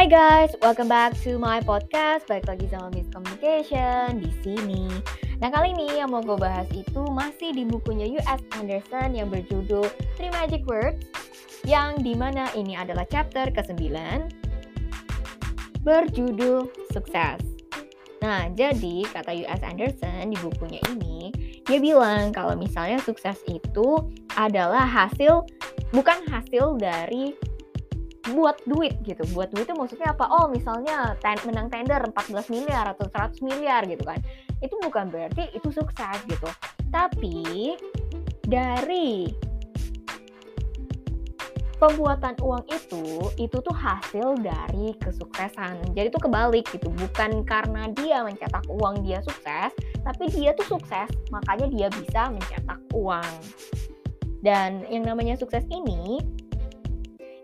Hai guys, welcome back to my podcast. Balik lagi sama Miss Communication di sini. Nah kali ini yang mau gue bahas itu masih di bukunya U.S. Anderson yang berjudul Three Magic Words yang di mana ini adalah chapter ke-9 berjudul Sukses. Nah, jadi kata U.S. Anderson di bukunya ini, dia bilang kalau misalnya sukses itu adalah hasil, bukan hasil dari buat duit gitu. Buat duit itu maksudnya apa? Oh, misalnya ten, menang tender 14 miliar atau 100 miliar gitu kan. Itu bukan berarti itu sukses gitu. Tapi dari pembuatan uang itu itu tuh hasil dari kesuksesan. Jadi tuh kebalik gitu, bukan karena dia mencetak uang dia sukses, tapi dia tuh sukses, makanya dia bisa mencetak uang. Dan yang namanya sukses ini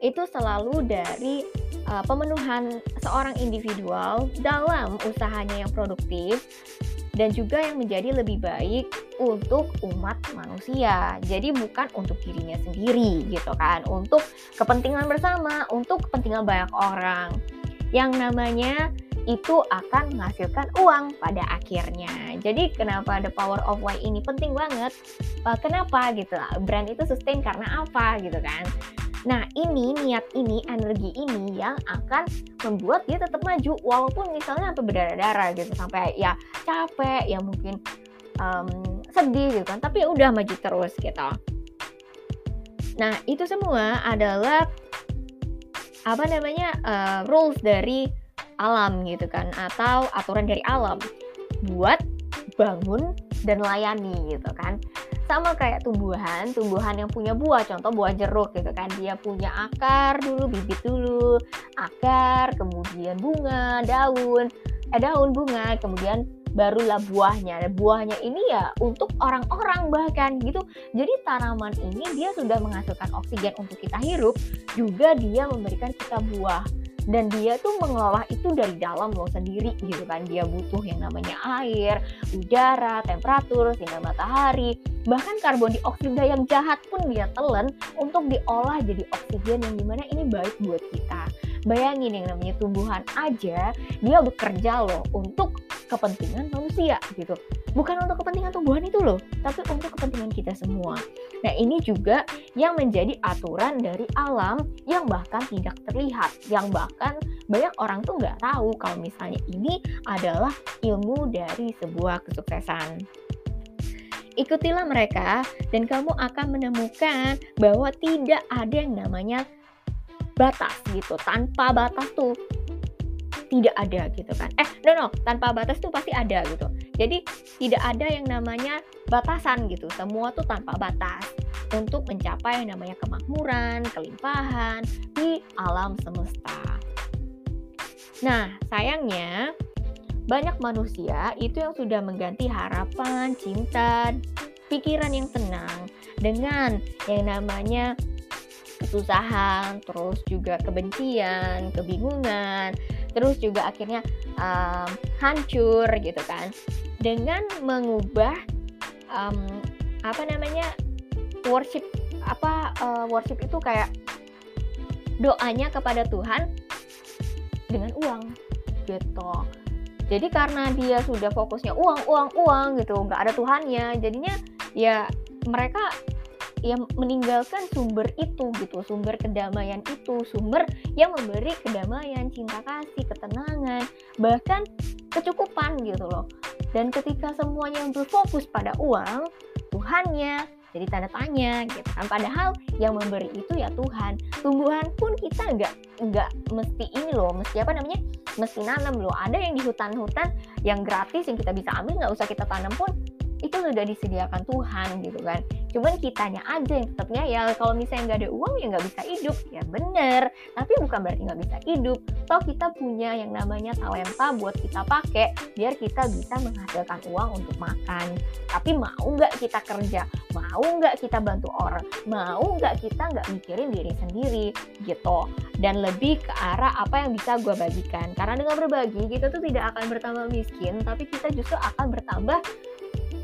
itu selalu dari uh, pemenuhan seorang individual dalam usahanya yang produktif dan juga yang menjadi lebih baik untuk umat manusia. Jadi bukan untuk dirinya sendiri gitu kan, untuk kepentingan bersama, untuk kepentingan banyak orang. Yang namanya itu akan menghasilkan uang pada akhirnya. Jadi kenapa the power of why ini penting banget? Kenapa gitu? Brand itu sustain karena apa gitu kan? Nah, ini niat ini, energi ini yang akan membuat dia tetap maju walaupun misalnya sampai berdarah-darah gitu, sampai ya capek, ya mungkin um, sedih gitu kan, tapi ya udah maju terus gitu. Nah, itu semua adalah apa namanya uh, rules dari alam gitu kan atau aturan dari alam buat bangun dan layani gitu kan sama kayak tumbuhan, tumbuhan yang punya buah, contoh buah jeruk gitu kan, dia punya akar dulu, bibit dulu, akar, kemudian bunga, daun, eh daun bunga, kemudian barulah buahnya. Buahnya ini ya untuk orang-orang bahkan gitu. Jadi tanaman ini dia sudah menghasilkan oksigen untuk kita hirup, juga dia memberikan kita buah dan dia tuh mengelola itu dari dalam loh sendiri gitu kan. Dia butuh yang namanya air udara temperatur sinar matahari bahkan karbon dioksida yang jahat pun dia telan untuk diolah jadi oksigen yang di mana ini baik buat kita bayangin yang namanya tumbuhan aja dia bekerja loh untuk kepentingan manusia gitu. Bukan untuk kepentingan tumbuhan itu loh tapi untuk kepentingan kita semua. Nah ini juga yang menjadi aturan dari alam yang bahkan tidak terlihat yang bahkan banyak orang tuh nggak tahu kalau misalnya ini adalah ilmu dari sebuah kesuksesan. Ikutilah mereka dan kamu akan menemukan bahwa tidak ada yang namanya batas gitu. Tanpa batas tuh tidak ada gitu kan. Eh, no no, tanpa batas tuh pasti ada gitu. Jadi tidak ada yang namanya batasan gitu. Semua tuh tanpa batas untuk mencapai yang namanya kemakmuran, kelimpahan di alam semesta. Nah, sayangnya banyak manusia itu yang sudah mengganti harapan, cinta, pikiran yang tenang dengan yang namanya kesusahan, terus juga kebencian, kebingungan, terus juga akhirnya um, hancur gitu kan. Dengan mengubah um, apa namanya worship apa uh, worship itu kayak doanya kepada Tuhan dengan uang gitu jadi karena dia sudah fokusnya uang uang uang gitu nggak ada Tuhannya jadinya ya mereka yang meninggalkan sumber itu gitu sumber kedamaian itu sumber yang memberi kedamaian cinta kasih ketenangan bahkan kecukupan gitu loh. Dan ketika semuanya berfokus pada uang Tuhannya jadi tanda tanya gitu kan. Padahal yang memberi itu ya Tuhan. Tumbuhan pun kita nggak nggak mesti ini loh mesti apa namanya? Mesti nanam loh. Ada yang di hutan-hutan yang gratis yang kita bisa ambil nggak usah kita tanam pun itu sudah disediakan Tuhan gitu kan. Cuman kitanya aja yang tetapnya ya kalau misalnya nggak ada uang ya nggak bisa hidup. Ya bener. Tapi bukan berarti nggak bisa hidup. Toh kita punya yang namanya talenta buat kita pakai biar kita bisa menghasilkan uang untuk makan. Tapi mau nggak kita kerja? Mau nggak kita bantu orang? Mau nggak kita nggak mikirin diri sendiri? Gitu. Dan lebih ke arah apa yang bisa gue bagikan. Karena dengan berbagi kita tuh tidak akan bertambah miskin tapi kita justru akan bertambah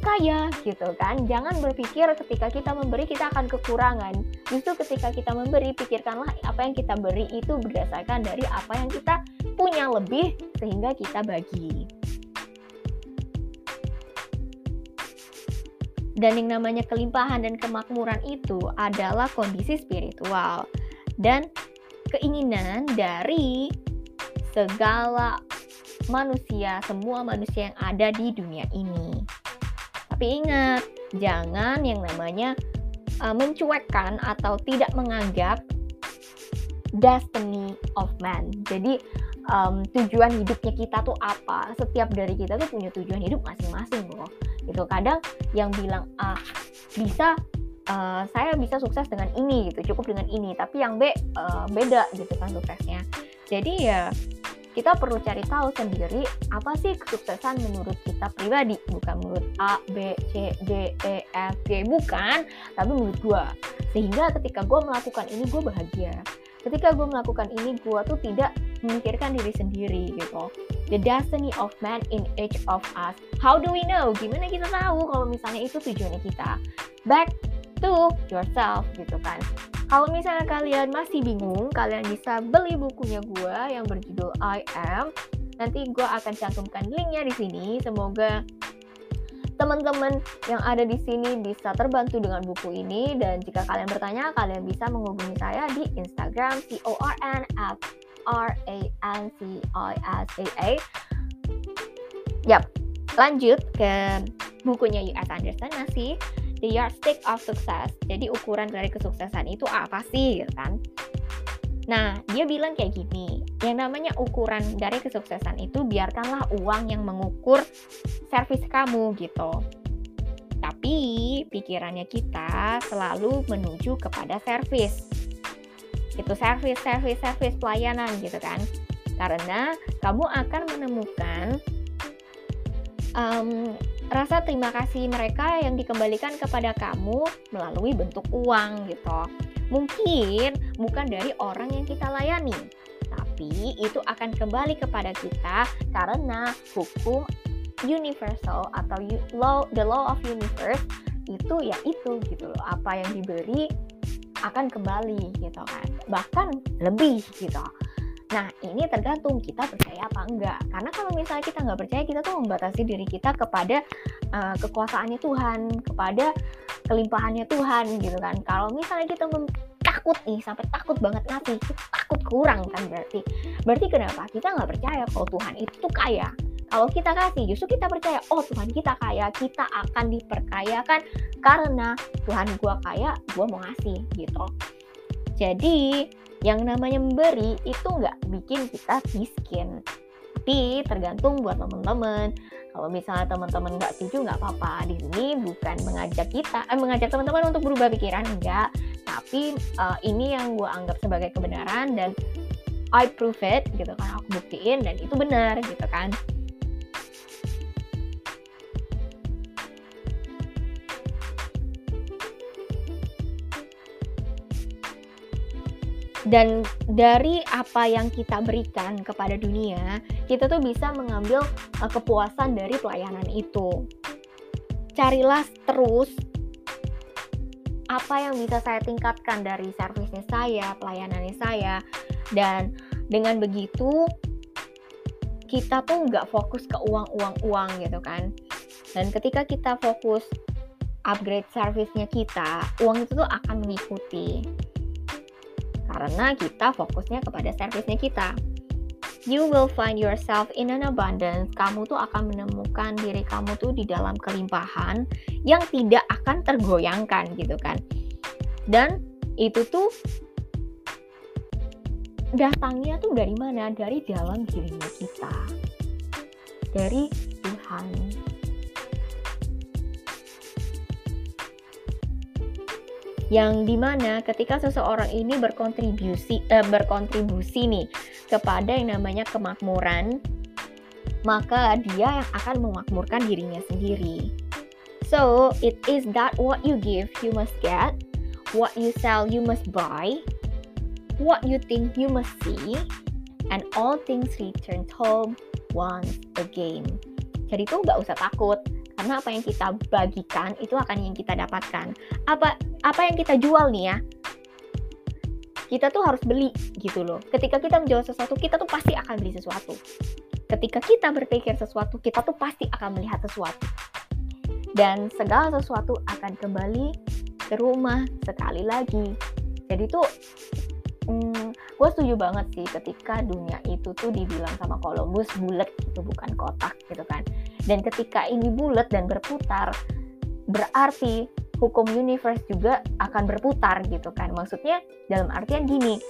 kaya gitu kan. Jangan berpikir ketika kita memberi kita akan kekurangan. Justru ketika kita memberi pikirkanlah apa yang kita beri itu berdasarkan dari apa yang kita punya lebih sehingga kita bagi. Dan yang namanya kelimpahan dan kemakmuran itu adalah kondisi spiritual dan keinginan dari segala manusia, semua manusia yang ada di dunia ini. Tapi ingat, jangan yang namanya uh, mencuekkan atau tidak menganggap destiny of man. Jadi um, tujuan hidupnya kita tuh apa? Setiap dari kita tuh punya tujuan hidup masing-masing loh. Gitu. Kadang yang bilang ah bisa uh, saya bisa sukses dengan ini gitu, cukup dengan ini. Tapi yang B uh, beda gitu kan suksesnya. Jadi ya kita perlu cari tahu sendiri apa sih kesuksesan menurut kita pribadi bukan menurut A, B, C, D, E, F, G bukan tapi menurut gue sehingga ketika gue melakukan ini gue bahagia. Ketika gue melakukan ini gue tuh tidak memikirkan diri sendiri gitu. The destiny of man in each of us. How do we know? Gimana kita tahu kalau misalnya itu tujuannya kita? Back to yourself gitu kan kalau misalnya kalian masih bingung, kalian bisa beli bukunya gue yang berjudul I Am. Nanti gue akan cantumkan linknya di sini. Semoga teman-teman yang ada di sini bisa terbantu dengan buku ini dan jika kalian bertanya kalian bisa menghubungi saya di Instagram c o r n f r a n c i s a a. Yap, lanjut ke bukunya US Anderson masih the yardstick of success. Jadi ukuran dari kesuksesan itu apa sih, gitu kan? Nah, dia bilang kayak gini, yang namanya ukuran dari kesuksesan itu biarkanlah uang yang mengukur servis kamu gitu. Tapi pikirannya kita selalu menuju kepada servis. Itu servis, servis, servis pelayanan gitu kan. Karena kamu akan menemukan um, rasa terima kasih mereka yang dikembalikan kepada kamu melalui bentuk uang gitu. Mungkin bukan dari orang yang kita layani, tapi itu akan kembali kepada kita karena hukum universal atau law the law of universe itu ya itu gitu loh. Apa yang diberi akan kembali gitu kan. Bahkan lebih gitu. Nah, ini tergantung kita percaya apa enggak. Karena kalau misalnya kita nggak percaya, kita tuh membatasi diri kita kepada uh, kekuasaannya Tuhan, kepada kelimpahannya Tuhan gitu kan. Kalau misalnya kita takut nih, sampai takut banget ngasih, takut kurang kan berarti. Berarti kenapa? Kita nggak percaya kalau Tuhan itu kaya. Kalau kita kasih, justru kita percaya, oh Tuhan kita kaya, kita akan diperkayakan karena Tuhan gua kaya, gua mau ngasih gitu. Jadi, yang namanya memberi itu nggak bikin kita miskin. Tapi tergantung buat teman-teman. Kalau misalnya teman-teman nggak setuju nggak apa-apa. Di sini bukan mengajak kita eh, mengajak teman-teman untuk berubah pikiran enggak. Tapi uh, ini yang gue anggap sebagai kebenaran dan I prove it gitu kan. Aku buktiin dan itu benar gitu kan dan dari apa yang kita berikan kepada dunia kita tuh bisa mengambil uh, kepuasan dari pelayanan itu. Carilah terus apa yang bisa saya tingkatkan dari servisnya saya pelayanannya saya. Dan dengan begitu kita tuh nggak fokus ke uang uang uang gitu kan. Dan ketika kita fokus upgrade servisnya kita uang itu tuh akan mengikuti karena kita fokusnya kepada servisnya kita. You will find yourself in an abundance. Kamu tuh akan menemukan diri kamu tuh di dalam kelimpahan yang tidak akan tergoyangkan gitu kan. Dan itu tuh datangnya tuh dari mana? Dari dalam dirinya kita. Dari Tuhan. Yang di mana ketika seseorang ini berkontribusi eh, berkontribusi nih kepada yang namanya kemakmuran maka dia yang akan memakmurkan dirinya sendiri. So, it is that what you give you must get, what you sell you must buy, what you think you must see, and all things return home once again. Jadi tuh gak usah takut karena apa yang kita bagikan itu akan yang kita dapatkan apa apa yang kita jual nih ya kita tuh harus beli gitu loh. Ketika kita menjual sesuatu, kita tuh pasti akan beli sesuatu. Ketika kita berpikir sesuatu, kita tuh pasti akan melihat sesuatu. Dan segala sesuatu akan kembali ke rumah sekali lagi. Jadi tuh, hmm, gue setuju banget sih ketika dunia itu tuh dibilang sama Columbus bulat itu bukan kotak gitu kan. Dan ketika ini bulat dan berputar, berarti hukum universe juga akan berputar gitu kan. Maksudnya dalam artian gini,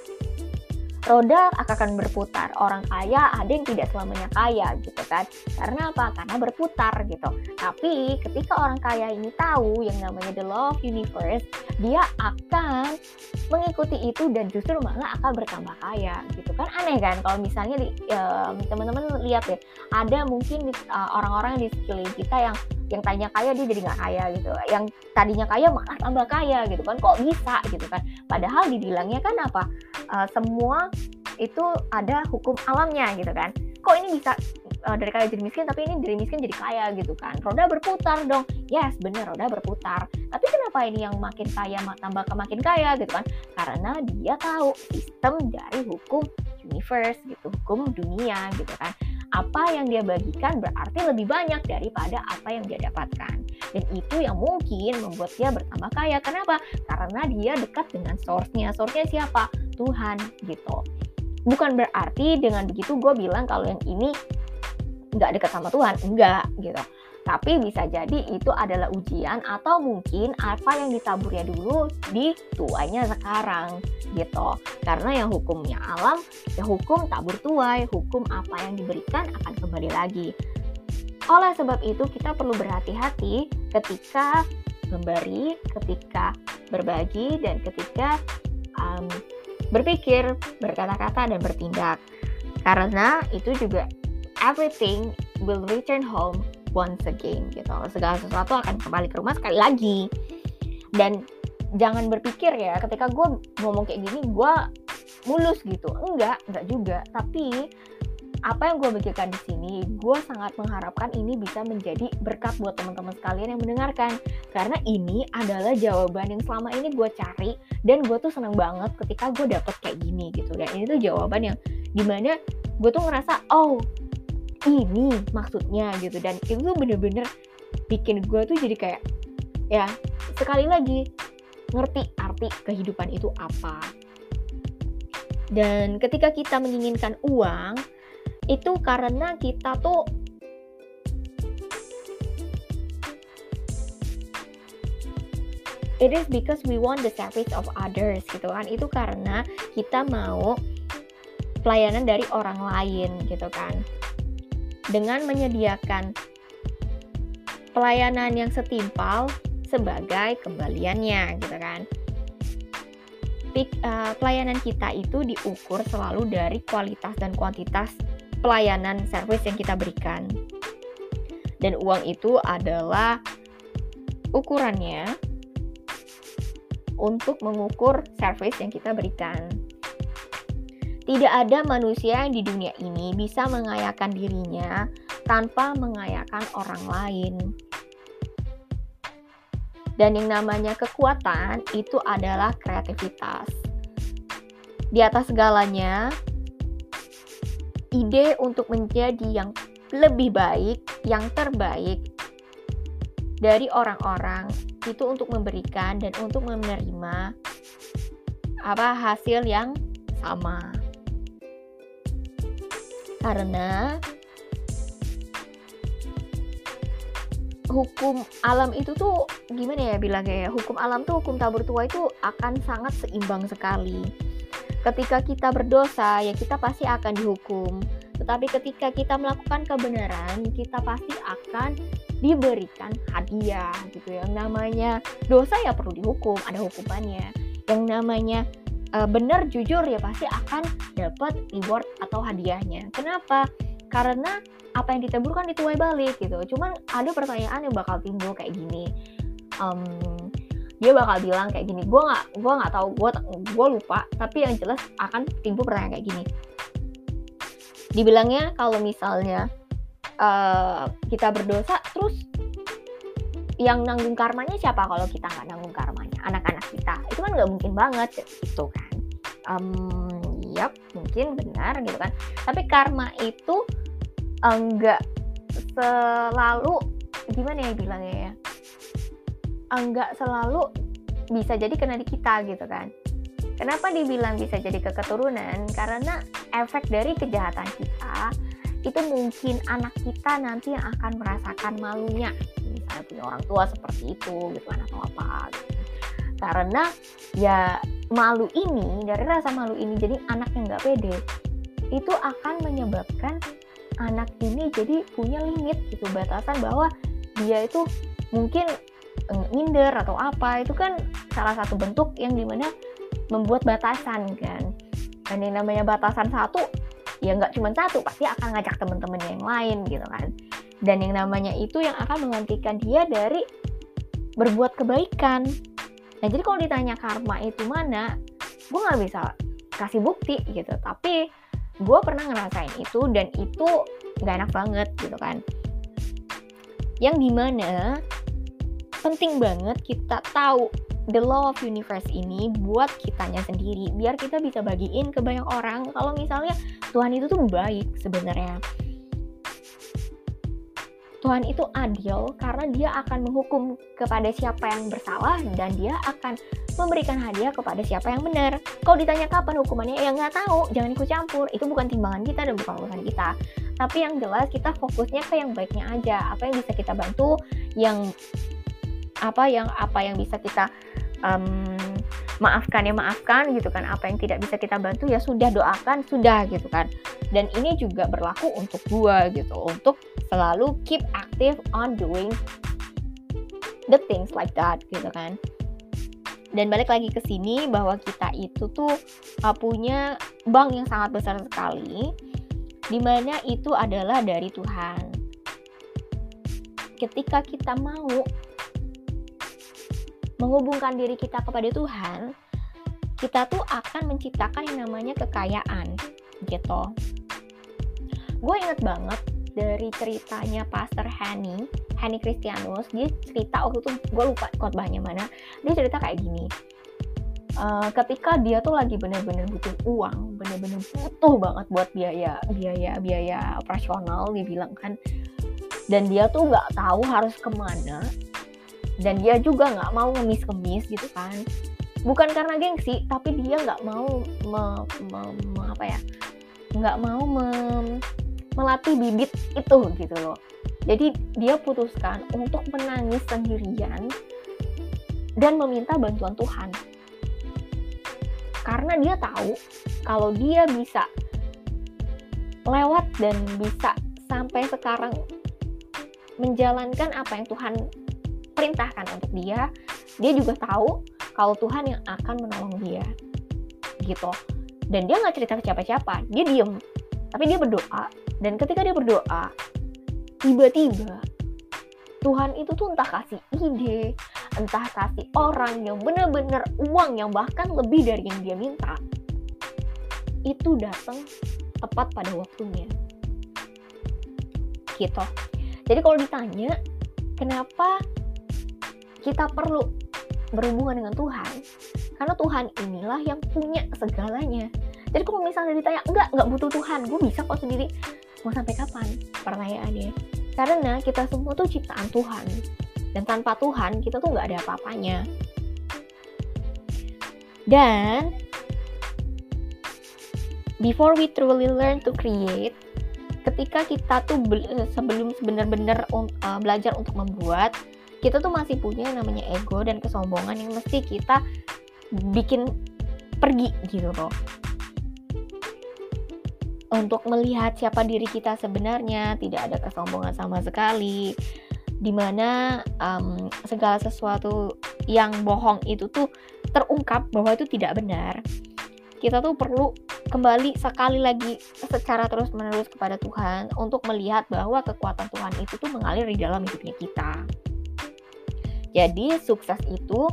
roda akan berputar. Orang kaya ada yang tidak selamanya kaya gitu kan. Karena apa? Karena berputar gitu. Tapi ketika orang kaya ini tahu yang namanya the law of universe, dia akan mengikuti itu dan justru malah akan bertambah kaya gitu kan. Aneh kan kalau misalnya um, teman-teman lihat ya, ada mungkin uh, orang-orang di sekeliling kita yang yang tadinya kaya dia jadi nggak kaya gitu. Yang tadinya kaya malah tambah kaya gitu kan. Kok bisa gitu kan? Padahal dibilangnya kan apa? Uh, semua itu ada hukum alamnya gitu kan. Kok ini bisa uh, dari kaya jadi miskin tapi ini dari miskin jadi kaya gitu kan? Roda berputar dong. Yes bener roda berputar. Tapi kenapa ini yang makin kaya tambah ke makin kaya gitu kan? Karena dia tahu sistem dari hukum universe gitu hukum dunia gitu kan apa yang dia bagikan berarti lebih banyak daripada apa yang dia dapatkan. Dan itu yang mungkin membuat dia bertambah kaya. Kenapa? Karena dia dekat dengan source-nya. Source-nya siapa? Tuhan gitu. Bukan berarti dengan begitu gue bilang kalau yang ini nggak dekat sama Tuhan. Enggak gitu. Tapi bisa jadi itu adalah ujian atau mungkin apa yang ditaburnya dulu di tuanya sekarang gitu. Karena yang hukumnya alam, ya hukum tabur tuai, hukum apa yang diberikan akan kembali lagi. Oleh sebab itu kita perlu berhati-hati ketika memberi, ketika berbagi, dan ketika um, berpikir, berkata-kata, dan bertindak. Karena itu juga everything will return home once again gitu segala sesuatu akan kembali ke rumah sekali lagi dan jangan berpikir ya ketika gue ngomong kayak gini gue mulus gitu enggak enggak juga tapi apa yang gue bagikan di sini, gue sangat mengharapkan ini bisa menjadi berkat buat teman-teman sekalian yang mendengarkan. Karena ini adalah jawaban yang selama ini gue cari dan gue tuh seneng banget ketika gue dapet kayak gini gitu. Dan ini tuh jawaban yang di mana gue tuh ngerasa, oh ini maksudnya gitu. Dan itu bener-bener bikin gue tuh jadi kayak ya sekali lagi ngerti arti kehidupan itu apa. Dan ketika kita menginginkan uang itu karena kita tuh it is because we want the service of others gitu kan. Itu karena kita mau pelayanan dari orang lain gitu kan dengan menyediakan pelayanan yang setimpal sebagai kembaliannya gitu kan. Eh, pelayanan kita itu diukur selalu dari kualitas dan kuantitas pelayanan service yang kita berikan. Dan uang itu adalah ukurannya untuk mengukur service yang kita berikan. Tidak ada manusia yang di dunia ini bisa mengayakan dirinya tanpa mengayakan orang lain. Dan yang namanya kekuatan itu adalah kreativitas. Di atas segalanya, ide untuk menjadi yang lebih baik, yang terbaik dari orang-orang itu untuk memberikan dan untuk menerima apa hasil yang sama karena hukum alam itu tuh gimana ya bilangnya ya hukum alam tuh hukum tabur tua itu akan sangat seimbang sekali. Ketika kita berdosa ya kita pasti akan dihukum. Tetapi ketika kita melakukan kebenaran kita pasti akan diberikan hadiah gitu ya. yang namanya dosa ya perlu dihukum ada hukumannya. Yang namanya uh, benar jujur ya pasti akan dapat reward atau hadiahnya. Kenapa? Karena apa yang ditebur kan dituai balik gitu. Cuman ada pertanyaan yang bakal timbul kayak gini. Um, dia bakal bilang kayak gini. Gue nggak, gue nggak tahu. Gue, gue lupa. Tapi yang jelas akan timbul pertanyaan kayak gini. Dibilangnya kalau misalnya uh, kita berdosa, terus yang nanggung karmanya siapa kalau kita nggak nanggung karmanya? Anak-anak kita. Itu kan nggak mungkin banget gitu kan? Um, yap mungkin benar gitu kan? Tapi karma itu enggak selalu gimana ya bilangnya ya? Enggak selalu bisa jadi kena di kita gitu kan? Kenapa dibilang bisa jadi ke keturunan? Karena efek dari kejahatan kita itu mungkin anak kita nanti yang akan merasakan malunya misalnya punya orang tua seperti itu gitu kan atau apa gitu. karena ya malu ini dari rasa malu ini jadi anak yang nggak pede itu akan menyebabkan anak ini jadi punya limit gitu batasan bahwa dia itu mungkin eh, minder atau apa itu kan salah satu bentuk yang di mana membuat batasan kan dan yang namanya batasan satu ya nggak cuma satu pasti akan ngajak teman-teman yang lain gitu kan. Dan yang namanya itu yang akan menghentikan dia dari berbuat kebaikan. Nah jadi kalau ditanya karma itu mana gue nggak bisa kasih bukti gitu. Tapi gue pernah ngerasain itu dan itu nggak enak banget gitu kan. Yang di mana penting banget kita tahu the law of universe ini buat kitanya sendiri biar kita bisa bagiin ke banyak orang kalau misalnya Tuhan itu tuh baik sebenarnya Tuhan itu adil karena dia akan menghukum kepada siapa yang bersalah dan dia akan memberikan hadiah kepada siapa yang benar. Kalau ditanya kapan hukumannya, ya nggak tahu. Jangan ikut campur. Itu bukan timbangan kita dan bukan urusan kita. Tapi yang jelas kita fokusnya ke yang baiknya aja. Apa yang bisa kita bantu, yang apa yang apa yang bisa kita um, maafkan ya maafkan gitu kan. Apa yang tidak bisa kita bantu ya sudah doakan sudah gitu kan. Dan ini juga berlaku untuk gua gitu untuk selalu keep active on doing the things like that gitu kan. Dan balik lagi ke sini bahwa kita itu tuh uh, punya bank yang sangat besar sekali di mana itu adalah dari Tuhan. Ketika kita mau menghubungkan diri kita kepada Tuhan, kita tuh akan menciptakan yang namanya kekayaan gitu. Gue inget banget dari ceritanya Pastor Henny, Henny Christianus, dia cerita waktu itu gue lupa khotbahnya mana, dia cerita kayak gini. Uh, ketika dia tuh lagi bener-bener butuh uang, bener-bener butuh banget buat biaya, biaya, biaya operasional, dibilang kan, dan dia tuh nggak tahu harus ke mana, dan dia juga nggak mau ngemis-ngemis gitu kan. Bukan karena gengsi tapi dia nggak mau me, me, me, apa ya? Nggak mau me, melatih bibit itu gitu loh. Jadi dia putuskan untuk menangis sendirian dan meminta bantuan Tuhan. Karena dia tahu kalau dia bisa lewat dan bisa sampai sekarang menjalankan apa yang Tuhan perintahkan untuk dia, dia juga tahu kalau Tuhan yang akan menolong dia. Gitu. Dan dia nggak cerita ke siapa-siapa, dia diem. Tapi dia berdoa, dan ketika dia berdoa, tiba-tiba Tuhan itu tuh entah kasih ide, entah kasih orang yang bener-bener uang yang bahkan lebih dari yang dia minta. Itu datang tepat pada waktunya. Gitu. Jadi kalau ditanya, kenapa kita perlu berhubungan dengan Tuhan karena Tuhan inilah yang punya segalanya. Jadi kalau misalnya ditanya enggak enggak butuh Tuhan gue bisa kok sendiri. Mau sampai kapan? Pertanyaannya. Karena kita semua tuh ciptaan Tuhan dan tanpa Tuhan kita tuh nggak ada apa-apanya. Dan before we truly learn to create ketika kita tuh sebelum benar-benar uh, belajar untuk membuat kita tuh masih punya yang namanya ego dan kesombongan yang mesti kita bikin pergi gitu loh. Untuk melihat siapa diri kita sebenarnya tidak ada kesombongan sama sekali. Di mana um, segala sesuatu yang bohong itu tuh terungkap bahwa itu tidak benar. Kita tuh perlu kembali sekali lagi secara terus menerus kepada Tuhan untuk melihat bahwa kekuatan Tuhan itu tuh mengalir di dalam hidupnya kita. Jadi sukses itu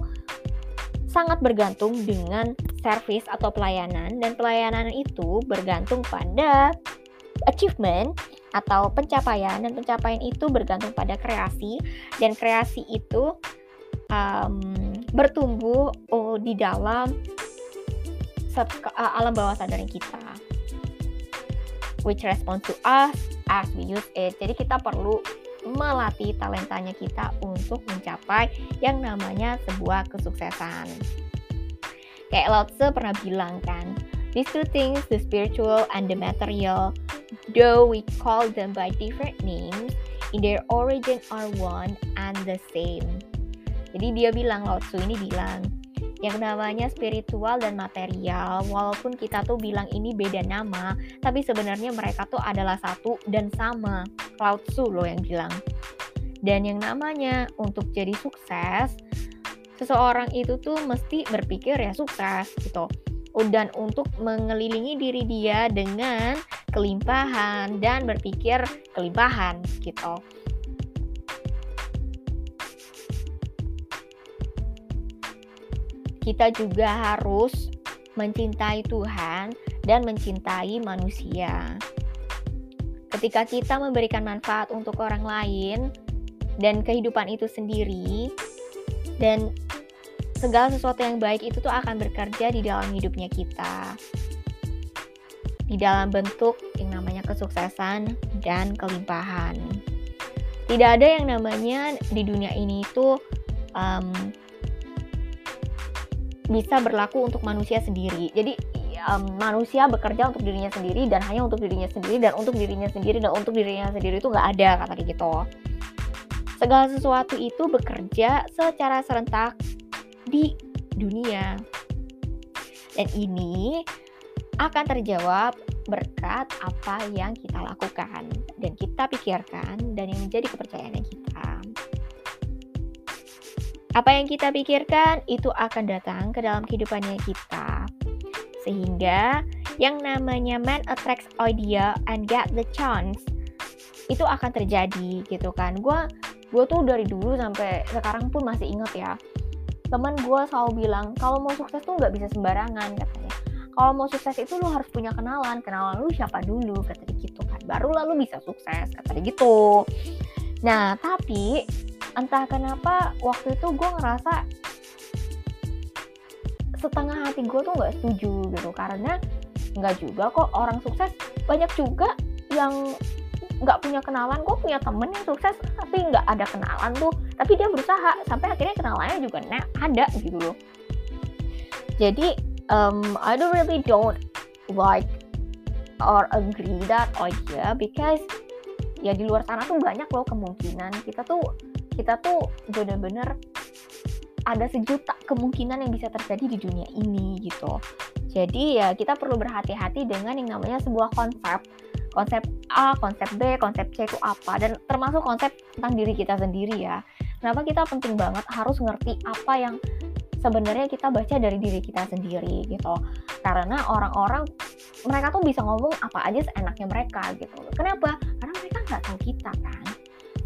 sangat bergantung dengan service atau pelayanan dan pelayanan itu bergantung pada achievement atau pencapaian dan pencapaian itu bergantung pada kreasi dan kreasi itu um, bertumbuh oh, di dalam alam bawah sadar kita. Which respond to us as we use it. Jadi kita perlu melatih talentanya kita untuk mencapai yang namanya sebuah kesuksesan. Kayak Lao Tzu pernah bilang kan these two things the spiritual and the material though we call them by different names in their origin are one and the same. Jadi dia bilang Lao Tzu ini bilang yang namanya spiritual dan material walaupun kita tuh bilang ini beda nama tapi sebenarnya mereka tuh adalah satu dan sama. Lao Tzu loh yang bilang. Dan yang namanya untuk jadi sukses seseorang itu tuh mesti berpikir ya sukses gitu. Dan untuk mengelilingi diri dia dengan kelimpahan dan berpikir kelimpahan gitu kita juga harus mencintai Tuhan dan mencintai manusia. Ketika kita memberikan manfaat untuk orang lain dan kehidupan itu sendiri, dan segala sesuatu yang baik itu tuh akan bekerja di dalam hidupnya kita, di dalam bentuk yang namanya kesuksesan dan kelimpahan. Tidak ada yang namanya di dunia ini itu um, bisa berlaku untuk manusia sendiri. Jadi um, manusia bekerja untuk dirinya sendiri dan hanya untuk dirinya sendiri dan untuk dirinya sendiri dan untuk dirinya sendiri itu nggak ada kata gitu. Segala sesuatu itu bekerja secara serentak di dunia. Dan ini akan terjawab berkat apa yang kita lakukan dan kita pikirkan dan yang menjadi kepercayaan kita. Apa yang kita pikirkan itu akan datang ke dalam kehidupannya kita. Sehingga yang namanya man attracts idea and get the chance itu akan terjadi gitu kan. Gue gue tuh dari dulu sampai sekarang pun masih inget ya. Temen gue selalu bilang kalau mau sukses tuh nggak bisa sembarangan katanya. Kalau mau sukses itu lu harus punya kenalan. Kenalan lu siapa dulu katanya gitu kan. Baru lalu bisa sukses katanya gitu. Nah tapi entah kenapa waktu itu gue ngerasa setengah hati gue tuh nggak setuju gitu. Karena nggak juga kok orang sukses. Banyak juga yang nggak punya kenalan. Gue punya temen yang sukses tapi nggak ada kenalan tuh. Tapi dia berusaha sampai akhirnya kenalannya juga nah, ada gitu loh. Jadi um, I don't really don't like or agree that idea because ya di luar sana tuh banyak loh kemungkinan. Kita tuh kita tuh bener-bener ada sejuta kemungkinan yang bisa terjadi di dunia ini gitu. Jadi ya kita perlu berhati-hati dengan yang namanya sebuah konsep. Konsep A, konsep B, konsep C itu apa dan termasuk konsep tentang diri kita sendiri ya. Kenapa kita penting banget harus ngerti apa yang sebenarnya kita baca dari diri kita sendiri gitu. Karena orang-orang mereka tuh bisa ngomong apa aja seenaknya mereka gitu. Kenapa? Karena mereka nggak tahu kita kan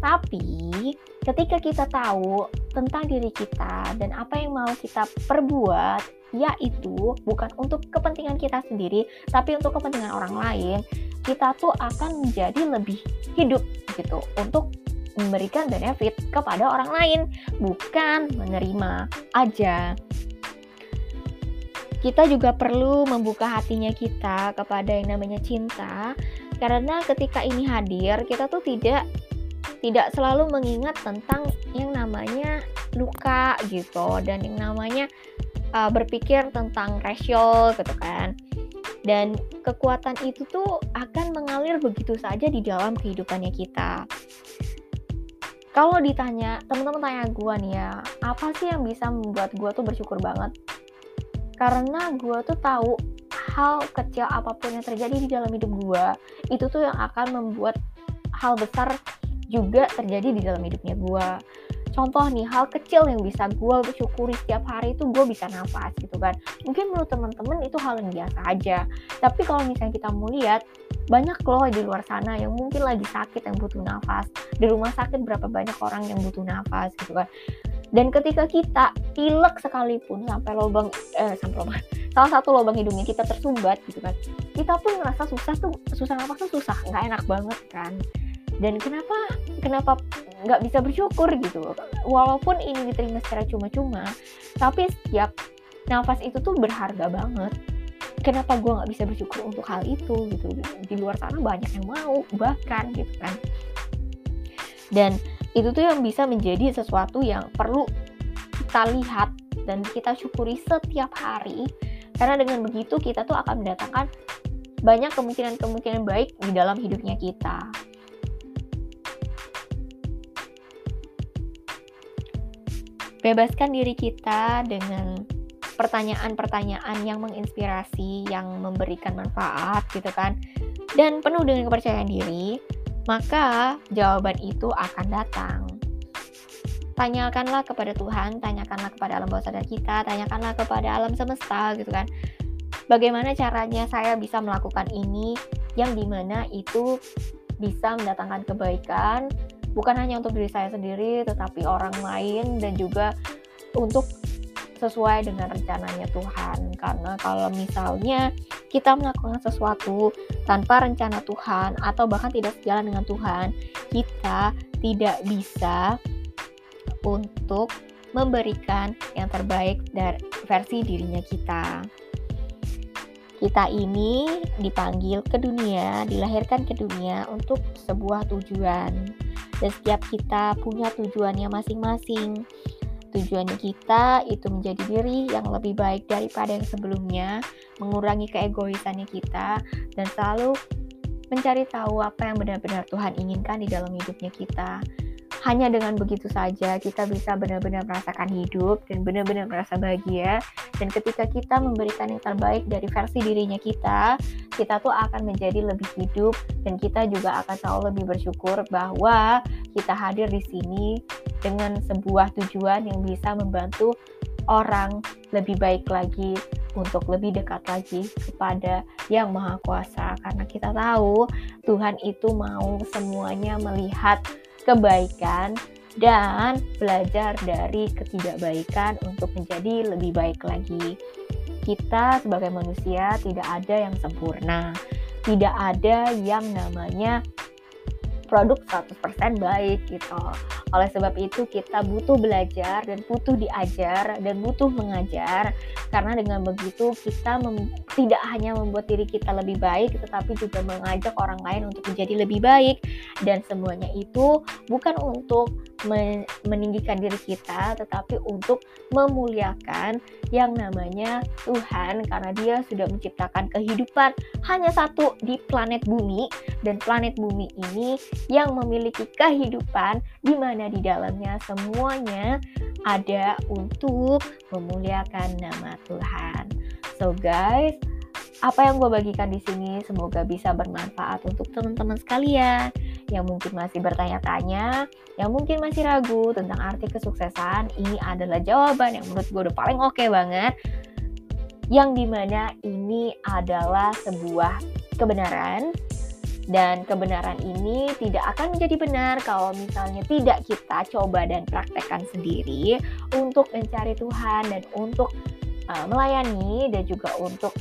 tapi ketika kita tahu tentang diri kita dan apa yang mau kita perbuat, yaitu bukan untuk kepentingan kita sendiri, tapi untuk kepentingan orang lain, kita tuh akan menjadi lebih hidup gitu untuk memberikan benefit kepada orang lain, bukan menerima aja. Kita juga perlu membuka hatinya kita kepada yang namanya cinta, karena ketika ini hadir, kita tuh tidak tidak selalu mengingat tentang yang namanya luka gitu dan yang namanya uh, berpikir tentang rasio gitu kan. Dan kekuatan itu tuh akan mengalir begitu saja di dalam kehidupannya kita. Kalau ditanya teman-teman tanya gue nih ya apa sih yang bisa membuat gue tuh bersyukur banget? Karena gue tuh tahu hal kecil apa pun yang terjadi di dalam hidup gue itu tuh yang akan membuat hal besar juga terjadi di dalam hidupnya gue contoh nih hal kecil yang bisa gue bersyukuri setiap hari itu gue bisa nafas gitu kan. Mungkin menurut teman-teman itu hal yang biasa aja. Tapi kalau misalnya kita mau lihat banyak loh di luar sana yang mungkin lagi sakit yang butuh nafas. Di rumah sakit berapa banyak orang yang butuh nafas gitu kan. Dan ketika kita pilek sekalipun sampai lubang eh sampai lubang salah satu lubang hidungnya kita tersumbat gitu kan kita pun ngerasa susah tuh susah apa tuh susah nggak enak banget kan dan kenapa kenapa nggak bisa bersyukur gitu? Walaupun ini diterima secara cuma-cuma tapi setiap nafas itu tuh berharga banget. Kenapa gue nggak bisa bersyukur untuk hal itu gitu? Di luar sana banyak yang mau bahkan gitu kan. Dan itu tuh yang bisa menjadi sesuatu yang perlu kita lihat dan kita syukuri setiap hari. Karena dengan begitu kita tuh akan mendatangkan banyak kemungkinan-kemungkinan baik di dalam hidupnya kita. Bebaskan diri kita dengan pertanyaan-pertanyaan yang menginspirasi, yang memberikan manfaat gitu kan. Dan penuh dengan kepercayaan diri, maka jawaban itu akan datang tanyakanlah kepada Tuhan, tanyakanlah kepada alam bawah sadar kita, tanyakanlah kepada alam semesta gitu kan. Bagaimana caranya saya bisa melakukan ini yang di mana itu bisa mendatangkan kebaikan bukan hanya untuk diri saya sendiri tetapi orang lain dan juga untuk sesuai dengan rencananya Tuhan karena kalau misalnya kita melakukan sesuatu tanpa rencana Tuhan atau bahkan tidak sejalan dengan Tuhan kita tidak bisa untuk memberikan yang terbaik dari versi dirinya kita. Kita ini dipanggil ke dunia, dilahirkan ke dunia untuk sebuah tujuan. Dan setiap kita punya tujuannya masing-masing. Tujuannya kita itu menjadi diri yang lebih baik daripada yang sebelumnya, mengurangi keegoisannya kita, dan selalu mencari tahu apa yang benar-benar Tuhan inginkan di dalam hidupnya kita hanya dengan begitu saja kita bisa benar-benar merasakan hidup dan benar-benar merasa bahagia. Dan ketika kita memberikan yang terbaik dari versi dirinya kita kita tuh akan menjadi lebih hidup dan kita juga akan selalu lebih bersyukur bahwa kita hadir di sini dengan sebuah tujuan yang bisa membantu orang lebih baik lagi untuk lebih dekat lagi kepada Yang Maha Kuasa. Karena kita tahu Tuhan itu mau semuanya melihat kebaikan dan belajar dari ketidakbaikan untuk menjadi lebih baik lagi. Kita sebagai manusia tidak ada yang sempurna. Tidak ada yang namanya produk 100% baik gitu. Oleh sebab itu kita butuh belajar dan butuh diajar dan butuh mengajar. Karena dengan begitu kita tidak hanya membuat diri kita lebih baik tetapi juga mengajak orang lain untuk menjadi lebih baik. Dan semuanya itu bukan untuk meninggikan diri kita tetapi untuk memuliakan yang namanya Tuhan. Karena dia sudah menciptakan kehidupan hanya satu di planet bumi. Dan planet bumi ini yang memiliki kehidupan di mana di dalamnya semuanya ada untuk memuliakan nama Tuhan. So guys, apa yang gue bagikan di sini semoga bisa bermanfaat untuk teman-teman sekalian yang mungkin masih bertanya-tanya, yang mungkin masih ragu tentang arti kesuksesan. Ini adalah jawaban yang menurut gue udah paling oke okay banget. Yang di mana ini adalah sebuah kebenaran dan kebenaran ini tidak akan menjadi benar kalau misalnya tidak kita coba dan praktekkan sendiri untuk mencari Tuhan dan untuk uh, melayani dan juga untuk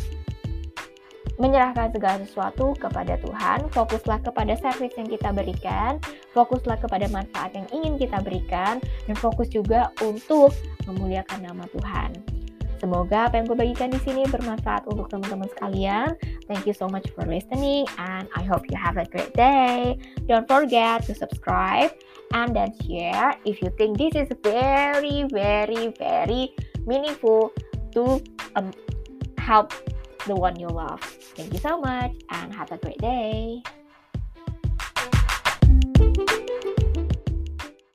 menyerahkan segala sesuatu kepada Tuhan, fokuslah kepada service yang kita berikan, fokuslah kepada manfaat yang ingin kita berikan, dan fokus juga untuk memuliakan nama Tuhan. Semoga apa yang gue bagikan di sini bermanfaat untuk teman-teman sekalian. Thank you so much for listening and I hope you have a great day. Don't forget to subscribe and then share if you think this is very, very, very meaningful to um, help the one you love. Thank you so much and have a great day.